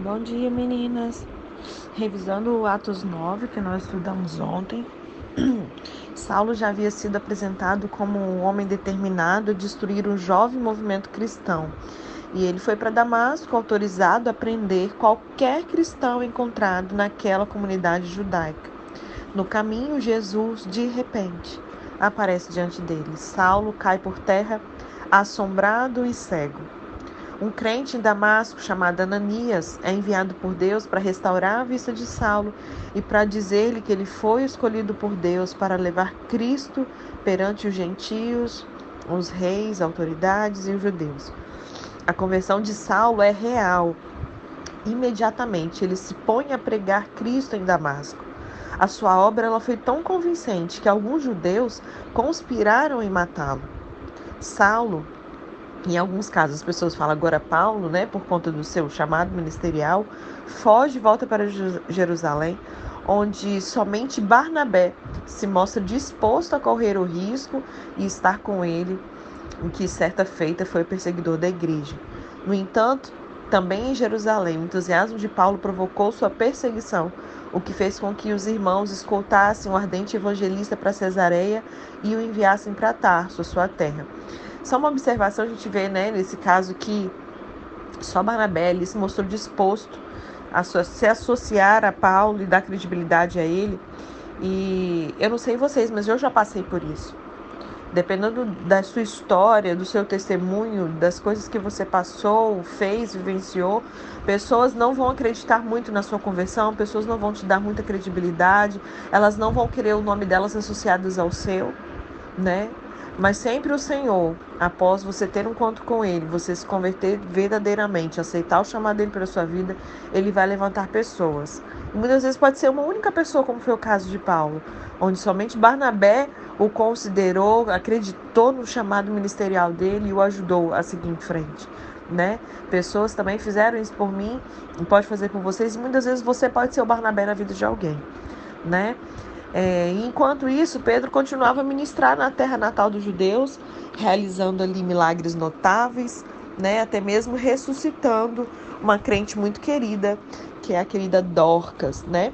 Bom dia, meninas. Revisando o Atos 9 que nós estudamos ontem, Saulo já havia sido apresentado como um homem determinado a destruir um jovem movimento cristão. E ele foi para Damasco autorizado a prender qualquer cristão encontrado naquela comunidade judaica. No caminho, Jesus, de repente, aparece diante dele. Saulo cai por terra, assombrado e cego. Um crente em Damasco chamado Ananias é enviado por Deus para restaurar a vista de Saulo e para dizer-lhe que ele foi escolhido por Deus para levar Cristo perante os gentios, os reis, autoridades e os judeus. A conversão de Saulo é real. Imediatamente ele se põe a pregar Cristo em Damasco. A sua obra ela foi tão convincente que alguns judeus conspiraram em matá-lo. Saulo em alguns casos, as pessoas falam agora Paulo, né, por conta do seu chamado ministerial, foge e volta para Jerusalém, onde somente Barnabé se mostra disposto a correr o risco e estar com ele, em que certa feita foi perseguidor da igreja. No entanto, também em Jerusalém, o entusiasmo de Paulo provocou sua perseguição, o que fez com que os irmãos escoltassem o ardente evangelista para Cesareia e o enviassem para Tarso, sua terra. Só uma observação a gente vê, né, nesse caso que só Barnabé se mostrou disposto a se associar a Paulo e dar credibilidade a ele. E eu não sei vocês, mas eu já passei por isso. Dependendo da sua história, do seu testemunho, das coisas que você passou, fez, vivenciou, pessoas não vão acreditar muito na sua conversão, pessoas não vão te dar muita credibilidade, elas não vão querer o nome delas associados ao seu, né? Mas sempre o Senhor, após você ter um encontro com Ele, você se converter verdadeiramente, aceitar o chamado dele para sua vida, Ele vai levantar pessoas. E muitas vezes pode ser uma única pessoa, como foi o caso de Paulo, onde somente Barnabé o considerou, acreditou no chamado ministerial dele e o ajudou a seguir em frente. Né? Pessoas também fizeram isso por mim e pode fazer por vocês. E muitas vezes você pode ser o Barnabé na vida de alguém, né? É, enquanto isso, Pedro continuava a ministrar na terra natal dos judeus, realizando ali milagres notáveis, né, até mesmo ressuscitando uma crente muito querida, que é a querida Dorcas, né?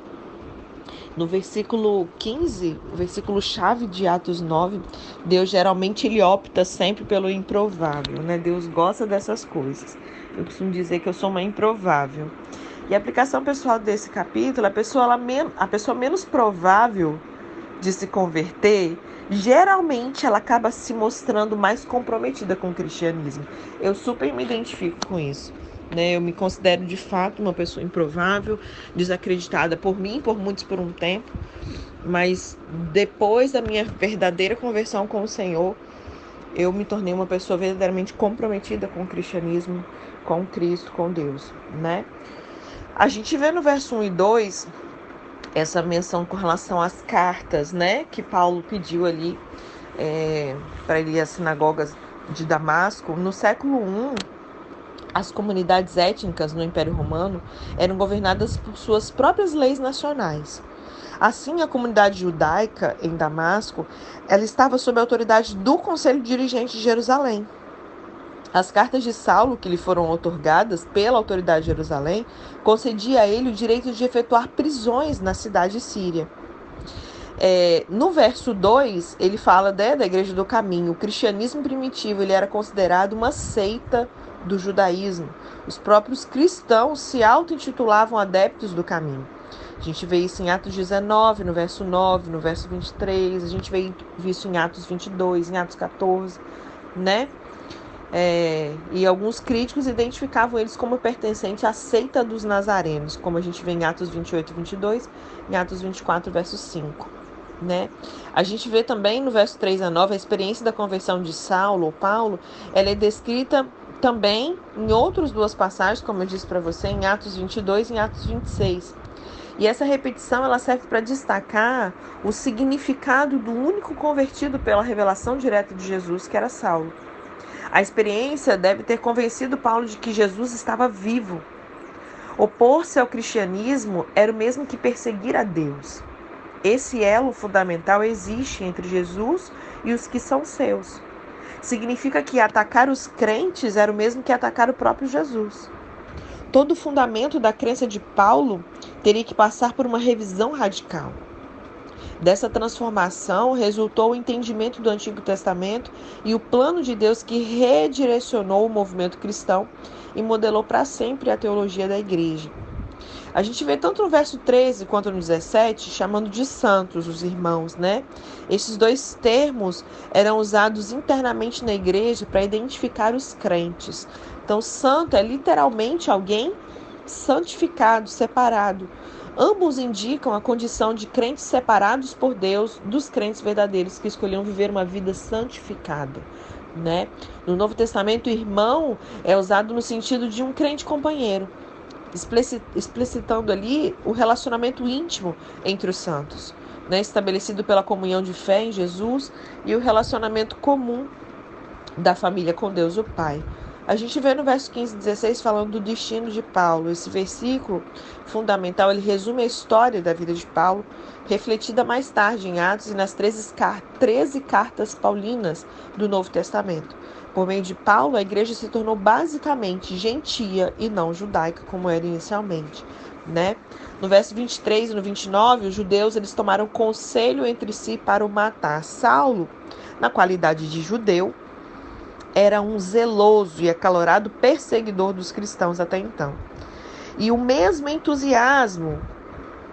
No versículo 15, o versículo chave de Atos 9, Deus geralmente ele opta sempre pelo improvável, né? Deus gosta dessas coisas. Eu costumo dizer que eu sou uma improvável. E a aplicação pessoal desse capítulo, a pessoa, ela, a pessoa menos provável de se converter, geralmente ela acaba se mostrando mais comprometida com o cristianismo. Eu super me identifico com isso. Né? Eu me considero de fato uma pessoa improvável, desacreditada por mim, por muitos por um tempo, mas depois da minha verdadeira conversão com o Senhor, eu me tornei uma pessoa verdadeiramente comprometida com o cristianismo, com Cristo, com Deus, né? A gente vê no verso 1 e 2 essa menção com relação às cartas, né, que Paulo pediu ali é, para ir às sinagogas de Damasco. No século I, as comunidades étnicas no Império Romano eram governadas por suas próprias leis nacionais. Assim, a comunidade judaica em Damasco, ela estava sob a autoridade do Conselho Dirigente de Jerusalém. As cartas de Saulo, que lhe foram otorgadas pela autoridade de Jerusalém, concedia a ele o direito de efetuar prisões na cidade síria. É, no verso 2, ele fala né, da Igreja do Caminho. O cristianismo primitivo ele era considerado uma seita do judaísmo. Os próprios cristãos se auto-intitulavam adeptos do caminho. A gente vê isso em Atos 19, no verso 9, no verso 23, a gente vê isso em Atos 22, em Atos 14, né? É, e alguns críticos identificavam eles como pertencentes à seita dos nazarenos, como a gente vê em Atos 28 e 22, em Atos 24, verso 5. Né? A gente vê também no verso 3 a 9 a experiência da conversão de Saulo ou Paulo, ela é descrita também em outras duas passagens, como eu disse para você, em Atos 22 e em Atos 26. E essa repetição ela serve para destacar o significado do único convertido pela revelação direta de Jesus, que era Saulo. A experiência deve ter convencido Paulo de que Jesus estava vivo. Opor-se ao cristianismo era o mesmo que perseguir a Deus. Esse elo fundamental existe entre Jesus e os que são seus. Significa que atacar os crentes era o mesmo que atacar o próprio Jesus. todo o fundamento da crença de Paulo teria que passar por uma revisão radical. Dessa transformação resultou o entendimento do Antigo Testamento e o plano de Deus que redirecionou o movimento cristão e modelou para sempre a teologia da igreja. A gente vê tanto no verso 13 quanto no 17 chamando de santos os irmãos, né? Esses dois termos eram usados internamente na igreja para identificar os crentes. Então, santo é literalmente alguém santificado, separado. Ambos indicam a condição de crentes separados por Deus dos crentes verdadeiros que escolhiam viver uma vida santificada. Né? No Novo Testamento, irmão é usado no sentido de um crente companheiro, explicitando ali o relacionamento íntimo entre os santos, né? estabelecido pela comunhão de fé em Jesus e o relacionamento comum da família com Deus, o Pai. A gente vê no verso 15 e 16 falando do destino de Paulo. Esse versículo fundamental, ele resume a história da vida de Paulo, refletida mais tarde em Atos e nas 13, 13 cartas paulinas do Novo Testamento. Por meio de Paulo, a igreja se tornou basicamente gentia e não judaica, como era inicialmente. Né? No verso 23 e no 29, os judeus eles tomaram conselho entre si para o matar. Saulo, na qualidade de judeu, era um zeloso e acalorado perseguidor dos cristãos até então. E o mesmo entusiasmo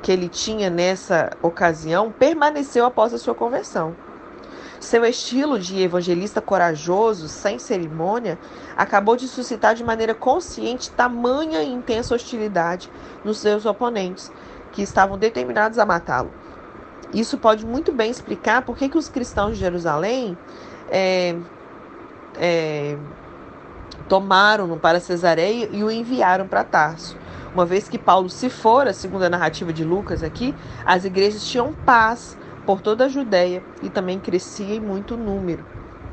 que ele tinha nessa ocasião permaneceu após a sua conversão. Seu estilo de evangelista corajoso, sem cerimônia, acabou de suscitar de maneira consciente tamanha e intensa hostilidade nos seus oponentes, que estavam determinados a matá-lo. Isso pode muito bem explicar por que, os cristãos de Jerusalém é, é, tomaram-no para Cesareia e o enviaram para Tarso. Uma vez que Paulo se fora, segundo a narrativa de Lucas aqui, as igrejas tinham paz por toda a Judéia e também crescia em muito número,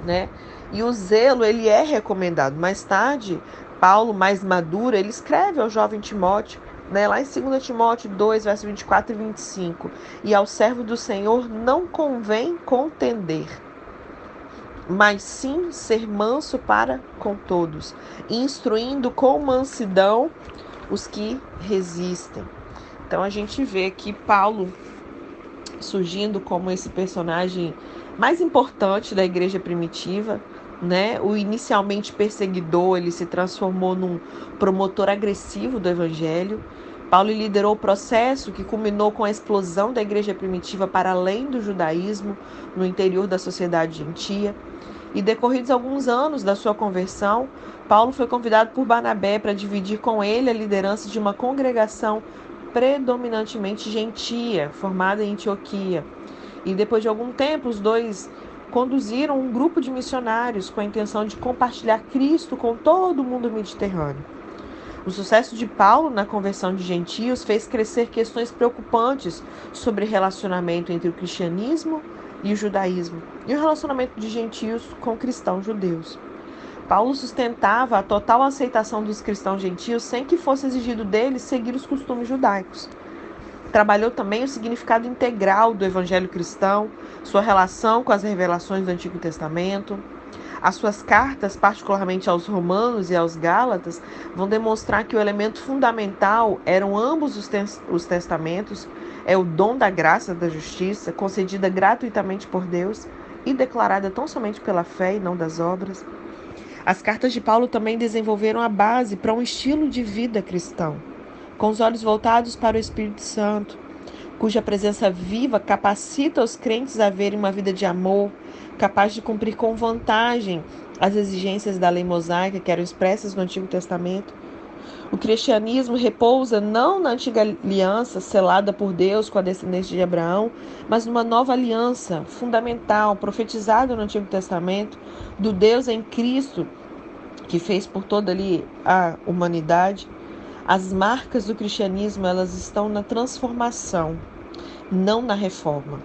né? E o zelo, ele é recomendado. Mais tarde, Paulo, mais maduro, ele escreve ao jovem Timóteo, né, lá em 2 Timóteo 2, versos 24 e 25, e ao servo do Senhor não convém contender, mas sim ser manso para com todos, instruindo com mansidão os que resistem. Então a gente vê aqui Paulo surgindo como esse personagem mais importante da igreja primitiva, né? O inicialmente perseguidor, ele se transformou num promotor agressivo do evangelho. Paulo liderou o processo que culminou com a explosão da igreja primitiva para além do judaísmo no interior da sociedade gentia. E decorridos alguns anos da sua conversão, Paulo foi convidado por Barnabé para dividir com ele a liderança de uma congregação predominantemente gentia, formada em Antioquia. E depois de algum tempo, os dois conduziram um grupo de missionários com a intenção de compartilhar Cristo com todo o mundo mediterrâneo. O sucesso de Paulo na conversão de gentios fez crescer questões preocupantes sobre relacionamento entre o cristianismo e o judaísmo e o relacionamento de gentios com cristãos judeus. Paulo sustentava a total aceitação dos cristãos gentios sem que fosse exigido deles seguir os costumes judaicos. Trabalhou também o significado integral do evangelho cristão, sua relação com as revelações do Antigo Testamento. As suas cartas, particularmente aos Romanos e aos Gálatas, vão demonstrar que o elemento fundamental eram ambos os, os testamentos, é o dom da graça da justiça, concedida gratuitamente por Deus e declarada tão somente pela fé e não das obras. As cartas de Paulo também desenvolveram a base para um estilo de vida cristão, com os olhos voltados para o Espírito Santo, cuja presença viva capacita os crentes a verem uma vida de amor, capaz de cumprir com vantagem as exigências da lei mosaica que eram expressas no Antigo Testamento. O cristianismo repousa não na antiga aliança selada por Deus com a descendência de Abraão, mas numa nova aliança fundamental, profetizada no Antigo Testamento, do Deus em Cristo que fez por toda ali a humanidade, as marcas do cristianismo elas estão na transformação, não na reforma,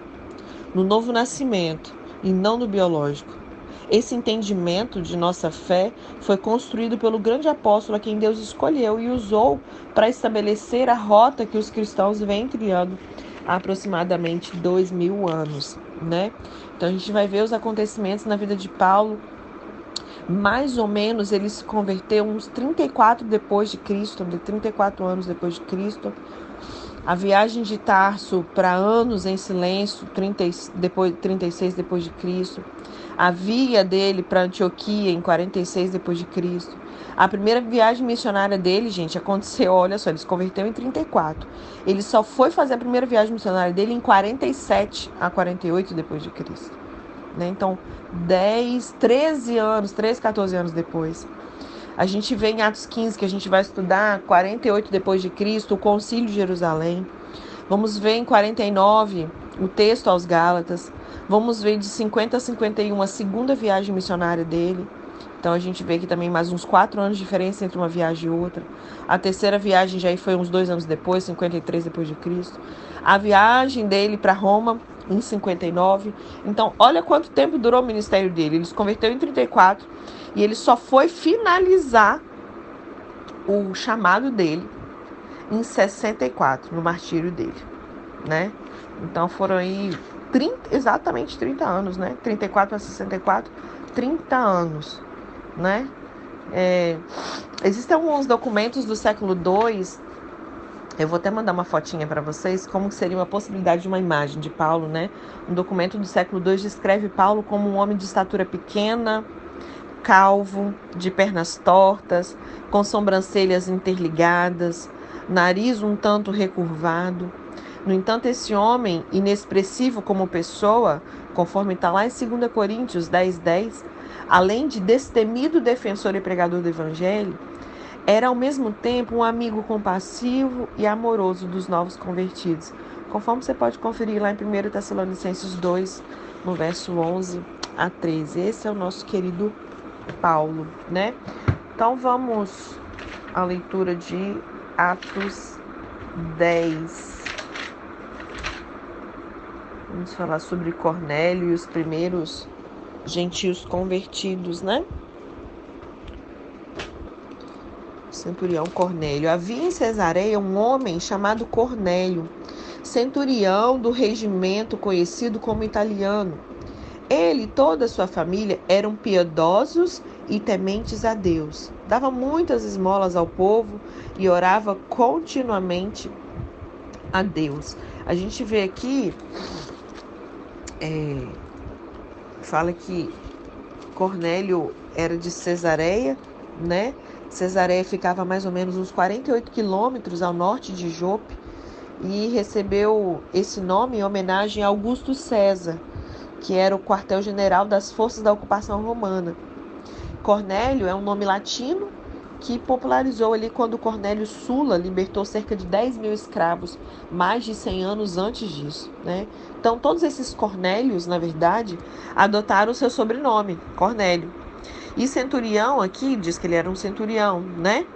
no novo nascimento e não no biológico. Esse entendimento de nossa fé foi construído pelo grande apóstolo a quem Deus escolheu e usou para estabelecer a rota que os cristãos vêm trilhando há aproximadamente dois mil anos, né? Então a gente vai ver os acontecimentos na vida de Paulo Mais ou menos ele se converteu uns 34 depois de Cristo, de 34 anos depois de Cristo. A viagem de Tarso para anos em silêncio, 30, depois, 36 depois de Cristo. A via dele para Antioquia em 46 depois de Cristo. A primeira viagem missionária dele, gente, aconteceu, olha só, ele se converteu em 34. Ele só foi fazer a primeira viagem missionária dele em 47 a 48 depois de Cristo. Né? Então, 10, 13 anos, 13, 14 anos depois. A gente vê em Atos 15 que a gente vai estudar 48 depois de Cristo, o Concílio de Jerusalém. Vamos ver em 49 o texto aos Gálatas. Vamos ver de 50 a 51 a segunda viagem missionária dele. Então a gente vê que também mais uns quatro anos de diferença entre uma viagem e outra. A terceira viagem já foi uns dois anos depois, 53 depois de Cristo. A viagem dele para Roma em 59. Então, olha quanto tempo durou o ministério dele. Ele se converteu em 34 e ele só foi finalizar o chamado dele em 64, no martírio dele, né? Então foram aí 30, exatamente 30 anos, né? 34 a 64, 30 anos, né? É, existem alguns documentos do século II eu vou até mandar uma fotinha para vocês como seria uma possibilidade de uma imagem de Paulo, né? Um documento do século II descreve Paulo como um homem de estatura pequena, calvo, de pernas tortas, com sobrancelhas interligadas, nariz um tanto recurvado. No entanto, esse homem, inexpressivo como pessoa, conforme está lá em 2 Coríntios 10, 10, além de destemido defensor e pregador do Evangelho, era ao mesmo tempo um amigo compassivo e amoroso dos novos convertidos, conforme você pode conferir lá em 1 Tessalonicenses 2, no verso 11 a 13. Esse é o nosso querido Paulo, né? Então vamos à leitura de Atos 10. Vamos falar sobre Cornélio e os primeiros gentios convertidos, né? centurião Cornélio. Havia em Cesareia um homem chamado Cornélio, centurião do regimento conhecido como italiano. Ele e toda a sua família eram piedosos e tementes a Deus. Dava muitas esmolas ao povo e orava continuamente a Deus. A gente vê aqui, é, fala que Cornélio era de Cesareia, né? Cesareia ficava mais ou menos uns 48 quilômetros ao norte de Jope e recebeu esse nome em homenagem a Augusto César, que era o quartel-general das forças da ocupação romana. Cornélio é um nome latino que popularizou ali quando Cornélio Sula libertou cerca de 10 mil escravos, mais de 100 anos antes disso. Né? Então, todos esses Cornélios, na verdade, adotaram seu sobrenome, Cornélio. E centurião aqui diz que ele era um centurião, né?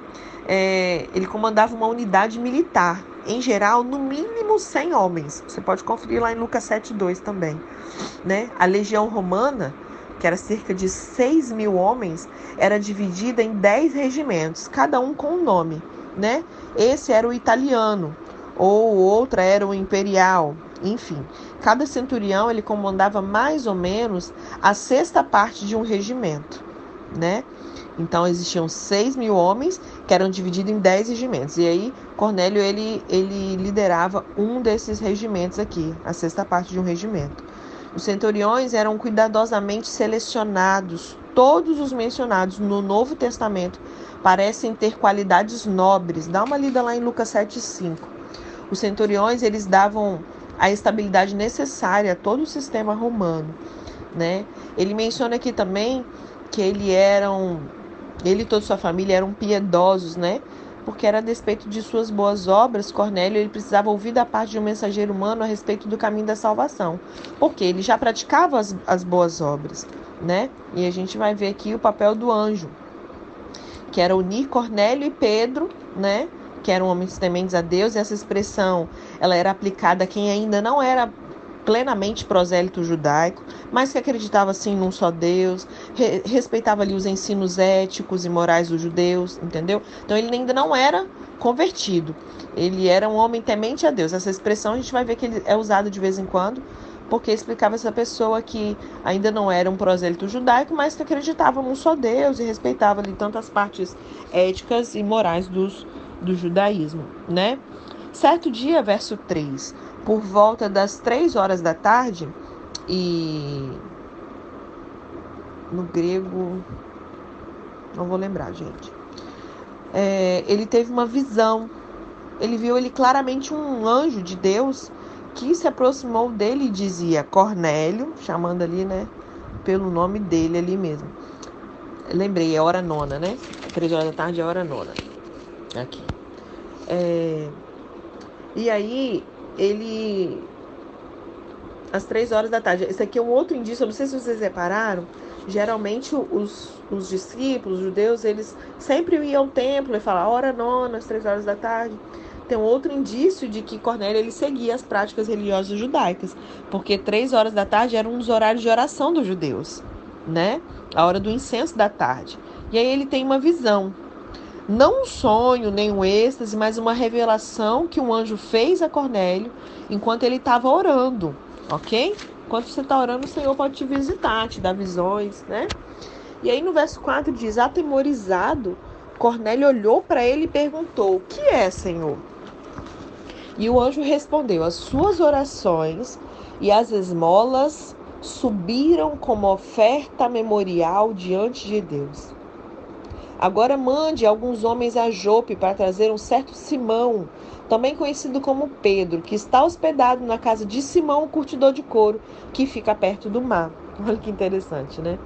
É, ele comandava uma unidade militar, em geral, no mínimo 100 homens. Você pode conferir lá em Lucas 7,2 também. Né? A legião romana, que era cerca de 6 mil homens, era dividida em 10 regimentos, cada um com um nome. Né? Esse era o italiano, ou outra era o imperial, enfim. Cada centurião ele comandava mais ou menos a sexta parte de um regimento né? Então existiam 6 mil homens que eram divididos em 10 regimentos. E aí Cornélio ele, ele liderava um desses regimentos aqui, a sexta parte de um regimento. Os centuriões eram cuidadosamente selecionados. Todos os mencionados no Novo Testamento parecem ter qualidades nobres. Dá uma lida lá em Lucas 7,5. Os centuriões eles davam a estabilidade necessária a todo o sistema romano. Né? Ele menciona aqui também que ele eram, ele e toda sua família eram piedosos, né? Porque era a despeito de suas boas obras, Cornélio ele precisava ouvir da parte de um mensageiro humano a respeito do caminho da salvação, porque ele já praticava as, as boas obras, né? E a gente vai ver aqui o papel do anjo, que era unir Cornélio e Pedro, né? Que eram homens tementes a Deus, e essa expressão ela era aplicada a quem ainda não era plenamente prosélito judaico, mas que acreditava assim num só Deus, re respeitava ali os ensinos éticos e morais dos judeus, entendeu? Então ele ainda não era convertido. Ele era um homem temente a Deus. Essa expressão a gente vai ver que ele é usado de vez em quando porque explicava essa pessoa que ainda não era um prosélito judaico, mas que acreditava num só Deus e respeitava ali tantas partes éticas e morais dos, do judaísmo, né? Certo dia, verso 3, por volta das três horas da tarde, e no grego, não vou lembrar, gente. É, ele teve uma visão. Ele viu ele claramente um anjo de Deus que se aproximou dele e dizia Cornélio, chamando ali, né, pelo nome dele ali mesmo. Lembrei, é hora nona, né? Três horas da tarde é hora nona. Aqui. É... E aí, ele. Às três horas da tarde. Esse aqui é um outro indício, eu não sei se vocês repararam. Geralmente, os, os discípulos, os judeus, eles sempre iam ao templo e falavam hora nona, às três horas da tarde tem um outro indício de que Cornélio ele seguia as práticas religiosas judaicas, porque três horas da tarde era um dos horários de oração dos judeus, né? A hora do incenso da tarde. E aí ele tem uma visão, não um sonho, nem um êxtase, mas uma revelação que um anjo fez a Cornélio enquanto ele estava orando, ok? Enquanto você está orando, o Senhor pode te visitar, te dar visões, né? E aí no verso 4 diz: Atemorizado, Cornélio olhou para ele e perguntou: O que é, Senhor? E o anjo respondeu: As suas orações e as esmolas subiram como oferta memorial diante de Deus. Agora mande alguns homens a Jope para trazer um certo Simão, também conhecido como Pedro, que está hospedado na casa de Simão, o curtidor de couro, que fica perto do mar. Olha que interessante, né?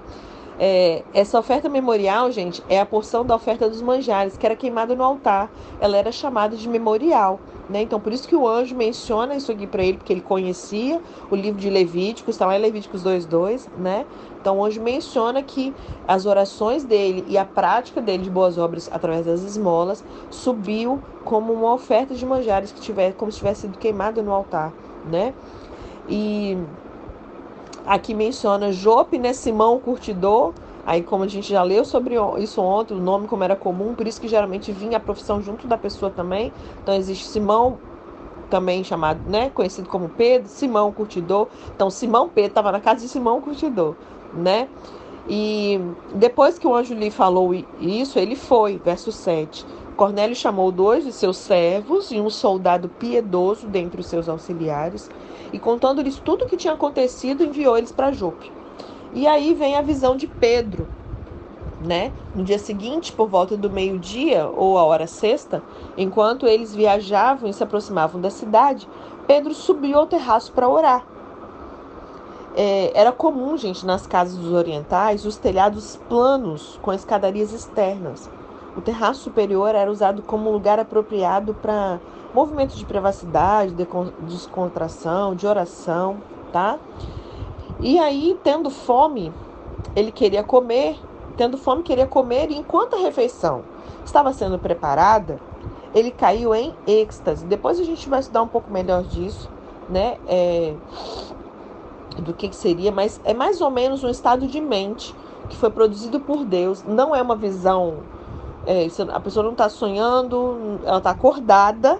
É, essa oferta memorial, gente, é a porção da oferta dos manjares, que era queimada no altar. Ela era chamada de memorial. Né? Então, por isso que o anjo menciona isso aqui para ele, porque ele conhecia o livro de Levíticos, está lá em Levíticos 2,2, né? Então, anjo menciona que as orações dele e a prática dele de boas obras através das esmolas subiu como uma oferta de manjares que tiver, como se tivesse sido queimada no altar, né? E aqui menciona Jope, né? Simão, o curtidor, Aí, como a gente já leu sobre isso ontem, o nome como era comum, por isso que geralmente vinha a profissão junto da pessoa também. Então, existe Simão, também chamado, né, conhecido como Pedro, Simão Curtidor. Então, Simão Pedro estava na casa de Simão Curtidor, né? E depois que o anjo lhe falou isso, ele foi, verso 7. Cornélio chamou dois de seus servos e um soldado piedoso dentre os seus auxiliares, e contando-lhes tudo o que tinha acontecido, enviou eles para Jope. E aí vem a visão de Pedro, né? No dia seguinte, por volta do meio-dia ou a hora sexta, enquanto eles viajavam e se aproximavam da cidade, Pedro subiu ao terraço para orar. É, era comum, gente, nas casas dos orientais, os telhados planos com escadarias externas. O terraço superior era usado como lugar apropriado para movimentos de privacidade, de descontração, de oração, tá? E aí, tendo fome, ele queria comer, tendo fome, queria comer, e enquanto a refeição estava sendo preparada, ele caiu em êxtase. Depois a gente vai estudar um pouco melhor disso, né? É, do que, seria, mas é mais ou menos um estado de mente que foi produzido por Deus. Não é uma visão. É, a pessoa não está sonhando, ela está acordada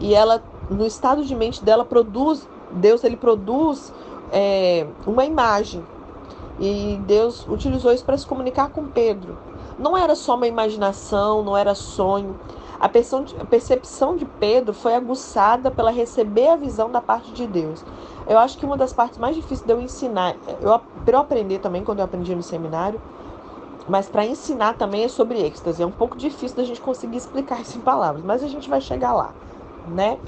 e ela, no estado de mente dela, produz. Deus ele produz é, uma imagem. E Deus utilizou isso para se comunicar com Pedro. Não era só uma imaginação, não era sonho. A percepção de Pedro foi aguçada pela receber a visão da parte de Deus. Eu acho que uma das partes mais difíceis de eu ensinar, eu, eu aprender também, quando eu aprendi no seminário, mas para ensinar também é sobre êxtase. É um pouco difícil da gente conseguir explicar isso em palavras, mas a gente vai chegar lá, né?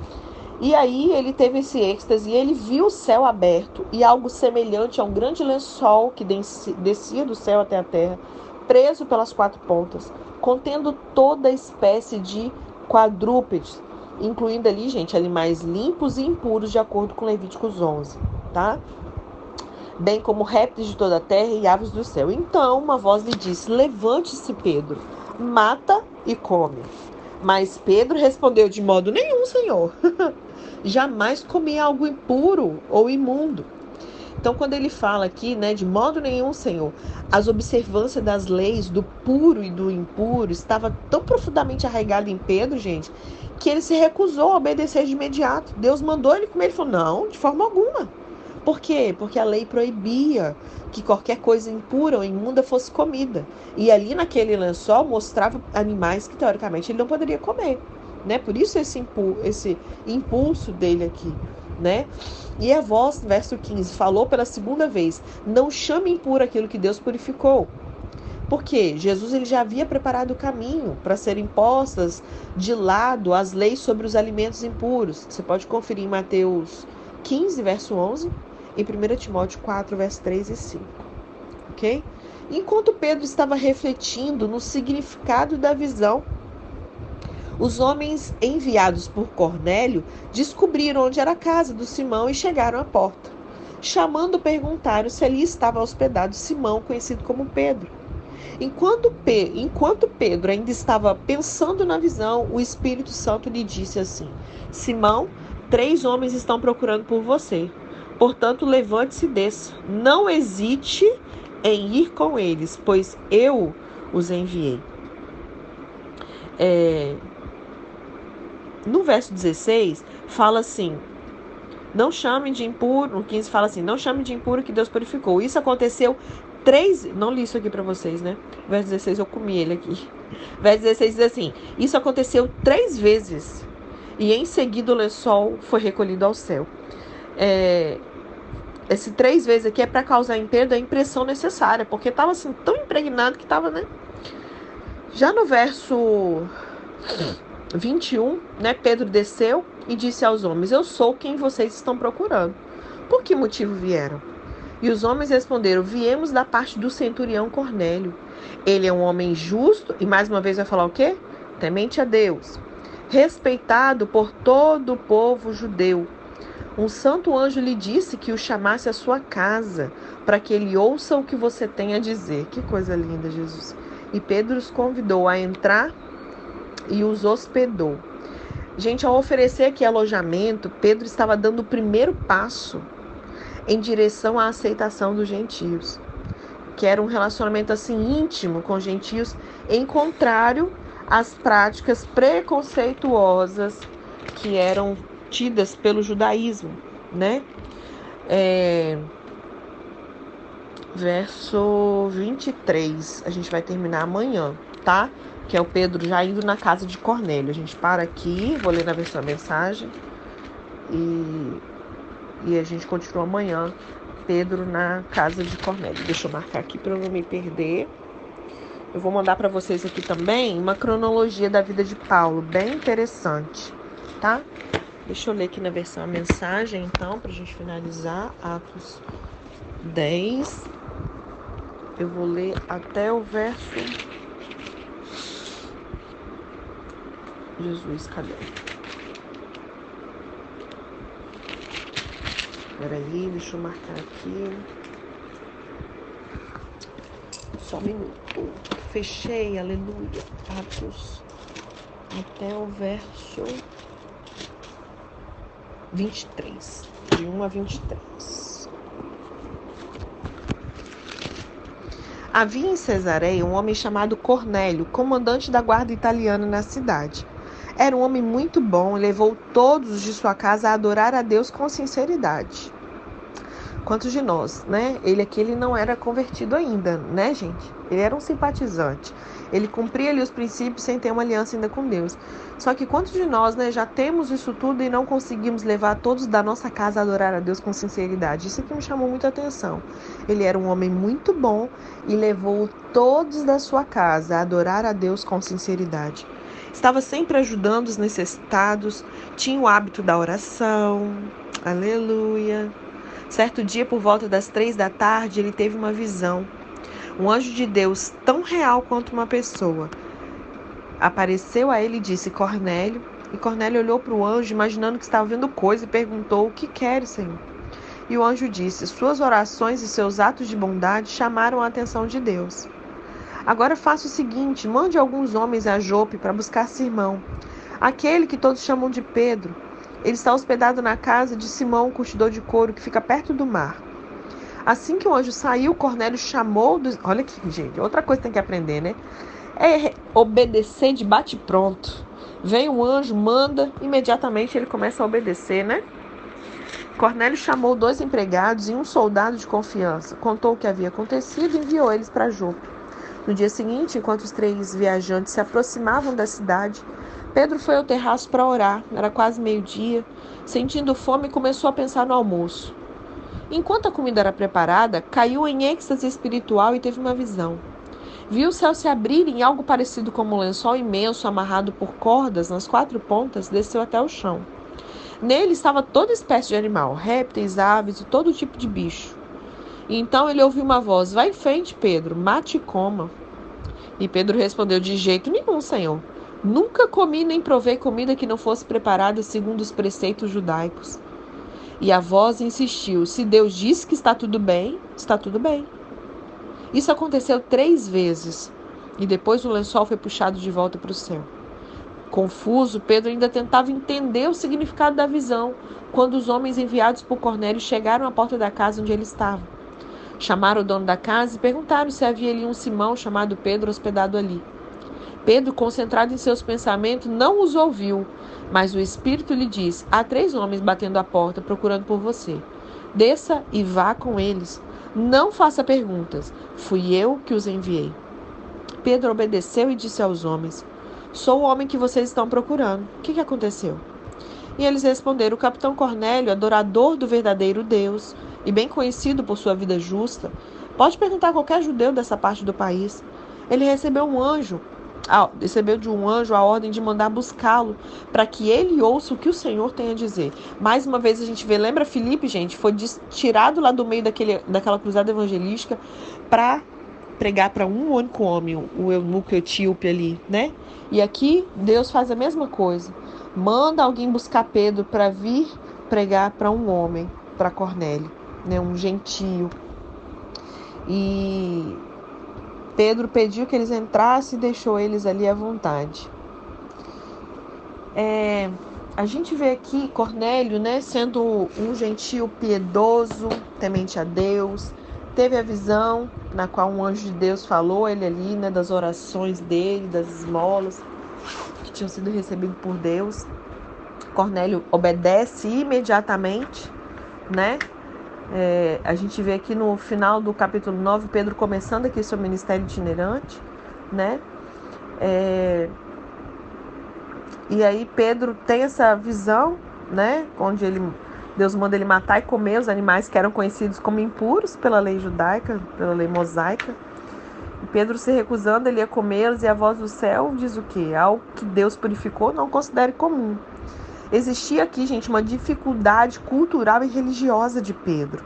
E aí ele teve esse êxtase e ele viu o céu aberto e algo semelhante a um grande lençol que descia do céu até a terra, preso pelas quatro pontas, contendo toda espécie de quadrúpedes, incluindo ali, gente, animais limpos e impuros, de acordo com Levíticos 11, tá? Bem como répteis de toda a terra e aves do céu. Então uma voz lhe disse: Levante-se, Pedro, mata e come. Mas Pedro respondeu: De modo nenhum, Senhor. jamais comer algo impuro ou imundo. Então, quando ele fala aqui, né, de modo nenhum, Senhor, as observâncias das leis do puro e do impuro estava tão profundamente arraigado em Pedro, gente, que ele se recusou a obedecer de imediato. Deus mandou ele comer, ele falou: "Não, de forma alguma". Por quê? Porque a lei proibia que qualquer coisa impura ou imunda fosse comida. E ali naquele lençol mostrava animais que teoricamente ele não poderia comer, né? Por isso esse, impu esse impulso dele aqui, né? E a voz, verso 15, falou pela segunda vez: Não chame impuro aquilo que Deus purificou. Porque Jesus ele já havia preparado o caminho para serem postas de lado as leis sobre os alimentos impuros. Você pode conferir em Mateus 15, verso 11, e 1 Timóteo 4, verso 3 e 5. Ok? Enquanto Pedro estava refletindo no significado da visão, os homens enviados por Cornélio descobriram onde era a casa do Simão e chegaram à porta. Chamando, perguntaram se ali estava hospedado Simão, conhecido como Pedro. Enquanto, enquanto Pedro ainda estava pensando na visão, o Espírito Santo lhe disse assim: Simão, três homens estão procurando por você. Portanto, levante-se e desça. Não hesite em ir com eles, pois eu os enviei. É... No verso 16, fala assim: Não chame de impuro. No 15 fala assim: Não chame de impuro que Deus purificou. Isso aconteceu três. Não li isso aqui para vocês, né? Verso 16, eu comi ele aqui. Verso 16 diz assim: Isso aconteceu três vezes. E em seguida o lençol foi recolhido ao céu. É, esse três vezes aqui é para causar em Pedro a impressão necessária, porque estava assim tão impregnado que estava, né? Já no verso 21, né, Pedro desceu e disse aos homens: Eu sou quem vocês estão procurando. Por que motivo vieram? E os homens responderam: Viemos da parte do centurião Cornélio. Ele é um homem justo, e mais uma vez vai falar o quê? Temente a Deus, respeitado por todo o povo judeu um santo anjo lhe disse que o chamasse à sua casa, para que ele ouça o que você tem a dizer. Que coisa linda, Jesus. E Pedro os convidou a entrar e os hospedou. Gente, ao oferecer aqui alojamento, Pedro estava dando o primeiro passo em direção à aceitação dos gentios, que era um relacionamento assim íntimo com os gentios, em contrário às práticas preconceituosas que eram tidas pelo judaísmo, né? É, verso 23, a gente vai terminar amanhã, tá? Que é o Pedro já indo na casa de Cornélio. A gente para aqui, vou ler na versão a mensagem e, e a gente continua amanhã. Pedro na casa de Cornélio. Deixa eu marcar aqui para eu não me perder. Eu vou mandar para vocês aqui também uma cronologia da vida de Paulo, bem interessante, tá? Deixa eu ler aqui na versão a mensagem, então, para a gente finalizar. Atos 10. Eu vou ler até o verso. Jesus, cadê? Peraí, deixa eu marcar aqui. Só um minuto. Fechei, aleluia. Atos até o verso 23, de 1 a 23. Havia em Cesareia um homem chamado Cornélio, comandante da guarda italiana na cidade. Era um homem muito bom levou todos de sua casa a adorar a Deus com sinceridade. Quantos de nós, né? Ele aqui ele não era convertido ainda, né, gente? Ele era um simpatizante. Ele cumpria ali os princípios sem ter uma aliança ainda com Deus. Só que quantos de nós, né, já temos isso tudo e não conseguimos levar todos da nossa casa a adorar a Deus com sinceridade? Isso aqui me chamou muita atenção. Ele era um homem muito bom e levou todos da sua casa a adorar a Deus com sinceridade. Estava sempre ajudando os necessitados, tinha o hábito da oração. Aleluia. Certo dia, por volta das três da tarde, ele teve uma visão um anjo de Deus tão real quanto uma pessoa. Apareceu a ele e disse: Cornélio. E Cornélio olhou para o anjo, imaginando que estava vendo coisa, e perguntou: O que queres, Senhor? E o anjo disse: Suas orações e seus atos de bondade chamaram a atenção de Deus. Agora faça o seguinte: mande alguns homens a Jope para buscar Simão, aquele que todos chamam de Pedro. Ele está hospedado na casa de Simão, curtidor de couro, que fica perto do mar. Assim que o anjo saiu, Cornélio chamou dos. Olha aqui, gente, outra coisa que tem que aprender, né? É obedecer de bate-pronto. Vem o anjo, manda, imediatamente ele começa a obedecer, né? Cornélio chamou dois empregados e um soldado de confiança, contou o que havia acontecido e enviou eles para Jope. No dia seguinte, enquanto os três viajantes se aproximavam da cidade, Pedro foi ao terraço para orar. Era quase meio-dia. Sentindo fome, começou a pensar no almoço. Enquanto a comida era preparada, caiu em êxtase espiritual e teve uma visão. Viu o céu se abrir em algo parecido como um lençol imenso amarrado por cordas nas quatro pontas, desceu até o chão. Nele estava toda espécie de animal, répteis, aves e todo tipo de bicho. Então ele ouviu uma voz: Vá em frente, Pedro, mate e coma. E Pedro respondeu: De jeito nenhum, Senhor. Nunca comi nem provei comida que não fosse preparada segundo os preceitos judaicos. E a voz insistiu: Se Deus disse que está tudo bem, está tudo bem. Isso aconteceu três vezes. E depois o lençol foi puxado de volta para o céu. Confuso, Pedro ainda tentava entender o significado da visão quando os homens enviados por Cornélio chegaram à porta da casa onde ele estava. Chamaram o dono da casa e perguntaram se havia ali um Simão chamado Pedro hospedado ali. Pedro, concentrado em seus pensamentos, não os ouviu, mas o Espírito lhe disse: Há três homens batendo a porta procurando por você. Desça e vá com eles. Não faça perguntas. Fui eu que os enviei. Pedro obedeceu e disse aos homens: Sou o homem que vocês estão procurando. O que, que aconteceu? E eles responderam: O capitão Cornélio, adorador do verdadeiro Deus, e bem conhecido por sua vida justa, pode perguntar a qualquer judeu dessa parte do país. Ele recebeu um anjo, recebeu de um anjo a ordem de mandar buscá-lo, para que ele ouça o que o Senhor tem a dizer. Mais uma vez a gente vê, lembra Felipe, gente, foi tirado lá do meio daquele, daquela cruzada evangelística para pregar para um único homem, o eunuco etíope ali, né? E aqui Deus faz a mesma coisa. Manda alguém buscar Pedro para vir pregar para um homem, para Cornélio né, um gentio. E Pedro pediu que eles entrassem e deixou eles ali à vontade. É, a gente vê aqui Cornélio, né, sendo um gentio piedoso, temente a Deus, teve a visão na qual um anjo de Deus falou ele ali, né, das orações dele, das esmolas que tinham sido recebidas por Deus. Cornélio obedece imediatamente, né? É, a gente vê aqui no final do capítulo 9, Pedro começando aqui seu ministério itinerante, né? É, e aí Pedro tem essa visão, né? Onde ele, Deus manda ele matar e comer os animais que eram conhecidos como impuros pela lei judaica, pela lei mosaica. E Pedro se recusando, ele ia comê-los e a voz do céu diz o quê? Algo que Deus purificou, não considere comum. Existia aqui, gente, uma dificuldade cultural e religiosa de Pedro.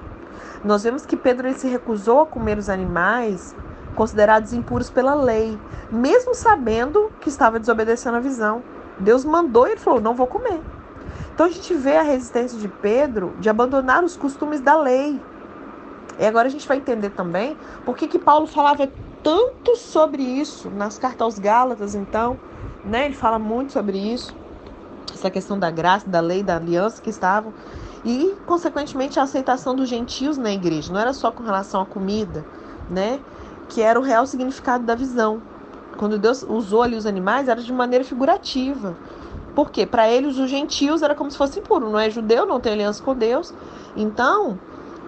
Nós vemos que Pedro ele se recusou a comer os animais considerados impuros pela lei, mesmo sabendo que estava desobedecendo a visão. Deus mandou e ele falou: não vou comer. Então a gente vê a resistência de Pedro de abandonar os costumes da lei. E agora a gente vai entender também por que, que Paulo falava tanto sobre isso nas cartas aos Gálatas, então, né? Ele fala muito sobre isso essa questão da graça, da lei, da aliança que estavam, e, consequentemente, a aceitação dos gentios na igreja. Não era só com relação à comida, né? Que era o real significado da visão. Quando Deus usou ali os animais, era de maneira figurativa. Por quê? Para eles, os gentios era como se fosse impuro. Não é judeu, não tem aliança com Deus. Então,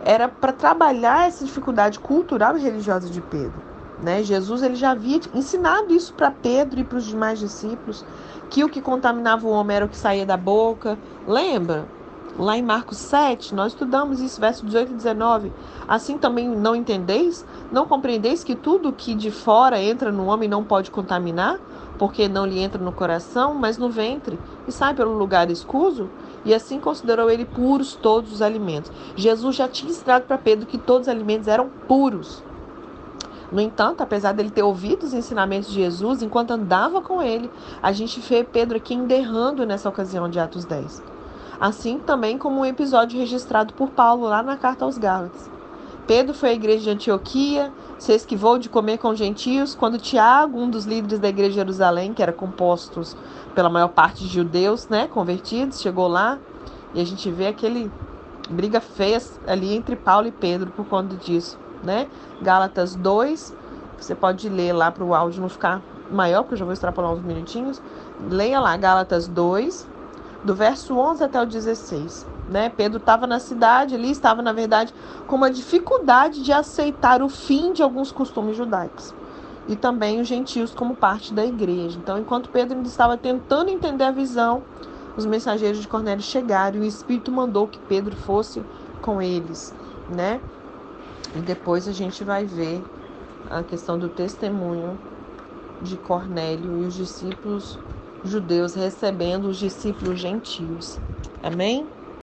era para trabalhar essa dificuldade cultural e religiosa de Pedro. Né? Jesus ele já havia ensinado isso para Pedro e para os demais discípulos que o que contaminava o homem era o que saía da boca. Lembra? Lá em Marcos 7, nós estudamos isso, verso 18 e 19. Assim também não entendeis? Não compreendeis que tudo que de fora entra no homem não pode contaminar? Porque não lhe entra no coração, mas no ventre, e sai pelo lugar escuso? E assim considerou ele puros todos os alimentos. Jesus já tinha ensinado para Pedro que todos os alimentos eram puros. No entanto, apesar dele ter ouvido os ensinamentos de Jesus enquanto andava com ele, a gente vê Pedro aqui enderrando nessa ocasião de Atos 10. Assim também como um episódio registrado por Paulo lá na carta aos Gálatas. Pedro foi à igreja de Antioquia, se esquivou de comer com gentios, quando Tiago, um dos líderes da igreja de Jerusalém, que era composto pela maior parte de judeus, né, convertidos, chegou lá e a gente vê aquele briga feia ali entre Paulo e Pedro por conta disso né? Gálatas 2, você pode ler lá para o áudio não ficar maior, porque eu já vou extrapolar uns minutinhos. Leia lá, Gálatas 2, do verso 11 até o 16. Né? Pedro estava na cidade ali, estava, na verdade, com uma dificuldade de aceitar o fim de alguns costumes judaicos e também os gentios como parte da igreja. Então, enquanto Pedro ainda estava tentando entender a visão, os mensageiros de Cornélio chegaram e o Espírito mandou que Pedro fosse com eles, né? E depois a gente vai ver a questão do testemunho de Cornélio e os discípulos judeus recebendo os discípulos gentios. Amém?